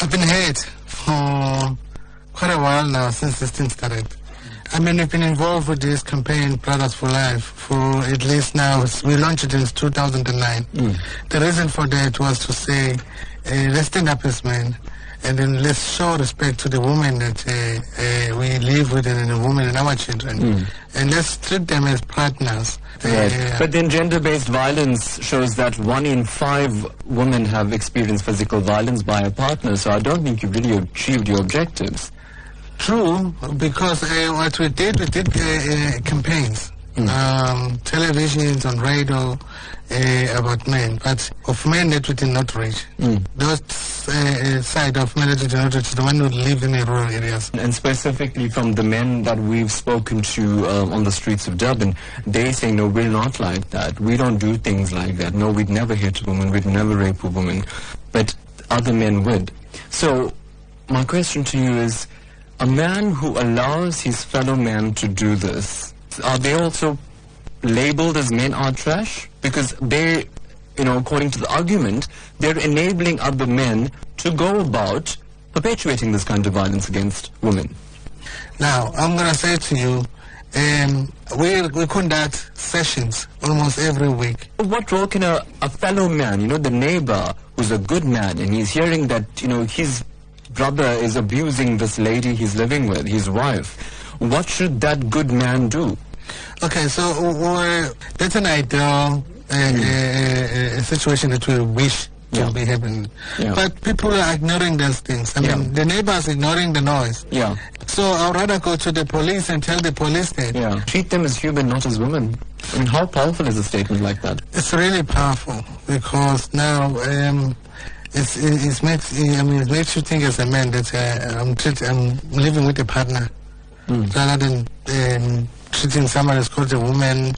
I've been hurt for quite a while now since this thing started. I mean, we've been involved with this campaign, Brothers for Life, for at least now, we launched it in 2009. Hmm. The reason for that was to say, uh, let's stand up as men, and then let's show respect to the women that uh, uh, we live with and the women and our children. And let's treat them as partners. Right. Uh, But then gender-based violence shows that one in five women have experienced physical violence by a partner. So I don't think you've really achieved your objectives. True, because uh, what we did, we did uh, uh, campaigns, um, televisions, on radio, uh, about men, but of men that we did not reach. Those uh, uh, side of men that we did not reach, the one who live in the rural areas. And specifically from the men that we've spoken to um, on the streets of Durban, they say, no, we're not like that. We don't do things like that. No, we'd never hit a woman. We'd never rape a woman. But other men would. So my question to you is, a man who allows his fellow man to do this, are they also labeled as men are trash? Because they, you know, according to the argument, they're enabling other men to go about perpetuating this kind of violence against women. Now, I'm going to say to you, um, we, we conduct sessions almost every week. What role can a, a fellow man, you know, the neighbor who's a good man and he's hearing that, you know, his brother is abusing this lady he's living with, his wife, what should that good man do? Okay, so uh, that's an ideal uh, uh, uh, situation that we wish to be happening. Yeah. But people are ignoring those things. I mean, the neighbors ignoring the noise. Yeah, So I'd rather go to the police and tell the police that. yeah. Treat them as human, not as women. I mean, how powerful is a statement like that? It's really powerful because now um, it's, it- it's makes I mean it makes you think as a man that uh, I'm treat, I'm living with a partner rather than um, treating someone as called a woman